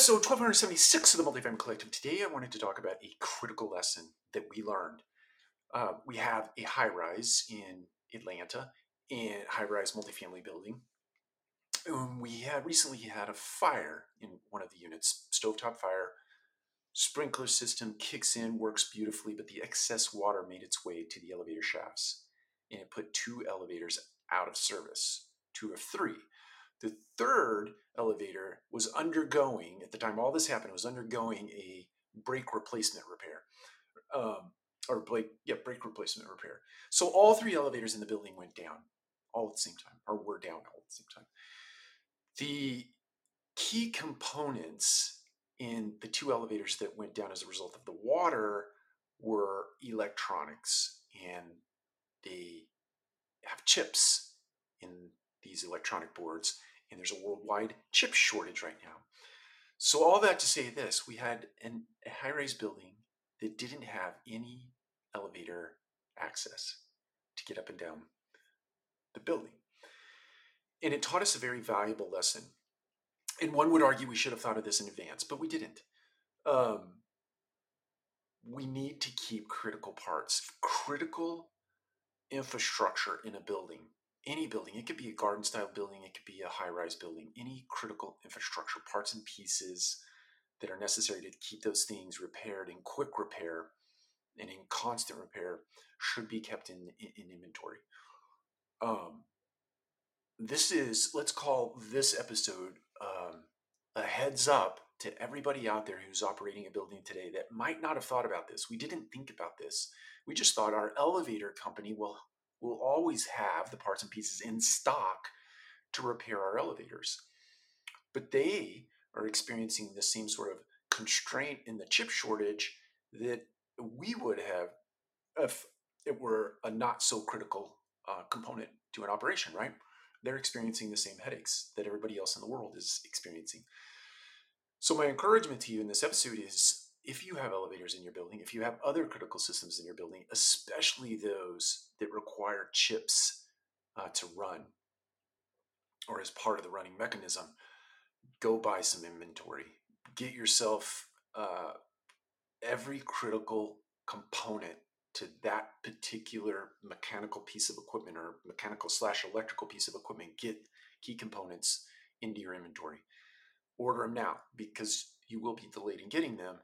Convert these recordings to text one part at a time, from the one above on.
episode 1276 of the Multifamily Collective. Today, I wanted to talk about a critical lesson that we learned. Uh, we have a high rise in Atlanta, in high rise multifamily building. Um, we had recently had a fire in one of the units, stovetop fire. Sprinkler system kicks in, works beautifully, but the excess water made its way to the elevator shafts and it put two elevators out of service, two of three. The third elevator was undergoing, at the time all this happened, was undergoing a brake replacement repair. Um, or brake, yeah, brake replacement repair. So all three elevators in the building went down all at the same time, or were down all at the same time. The key components in the two elevators that went down as a result of the water were electronics, and they have chips in these electronic boards and there's a worldwide chip shortage right now. So, all that to say this we had an, a high rise building that didn't have any elevator access to get up and down the building. And it taught us a very valuable lesson. And one would argue we should have thought of this in advance, but we didn't. Um, we need to keep critical parts, critical infrastructure in a building any building, it could be a garden style building, it could be a high rise building, any critical infrastructure parts and pieces that are necessary to keep those things repaired in quick repair and in constant repair should be kept in, in, in inventory. Um, this is, let's call this episode um, a heads up to everybody out there who's operating a building today that might not have thought about this. We didn't think about this. We just thought our elevator company will will always have the parts and pieces in stock to repair our elevators. But they are experiencing the same sort of constraint in the chip shortage that we would have if it were a not so critical uh, component to an operation, right? They're experiencing the same headaches that everybody else in the world is experiencing. So, my encouragement to you in this episode is if you have elevators in your building, if you have other critical systems in your building, especially those that require chips uh, to run or as part of the running mechanism, go buy some inventory. Get yourself uh, every critical component to that particular mechanical piece of equipment or mechanical slash electrical piece of equipment. Get key components into your inventory. Order them now because you will be delayed in getting them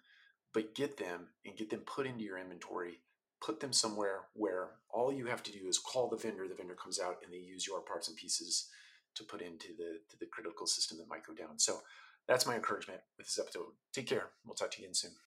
but get them and get them put into your inventory put them somewhere where all you have to do is call the vendor the vendor comes out and they use your parts and pieces to put into the to the critical system that might go down. So that's my encouragement with this episode. Take care. We'll talk to you again soon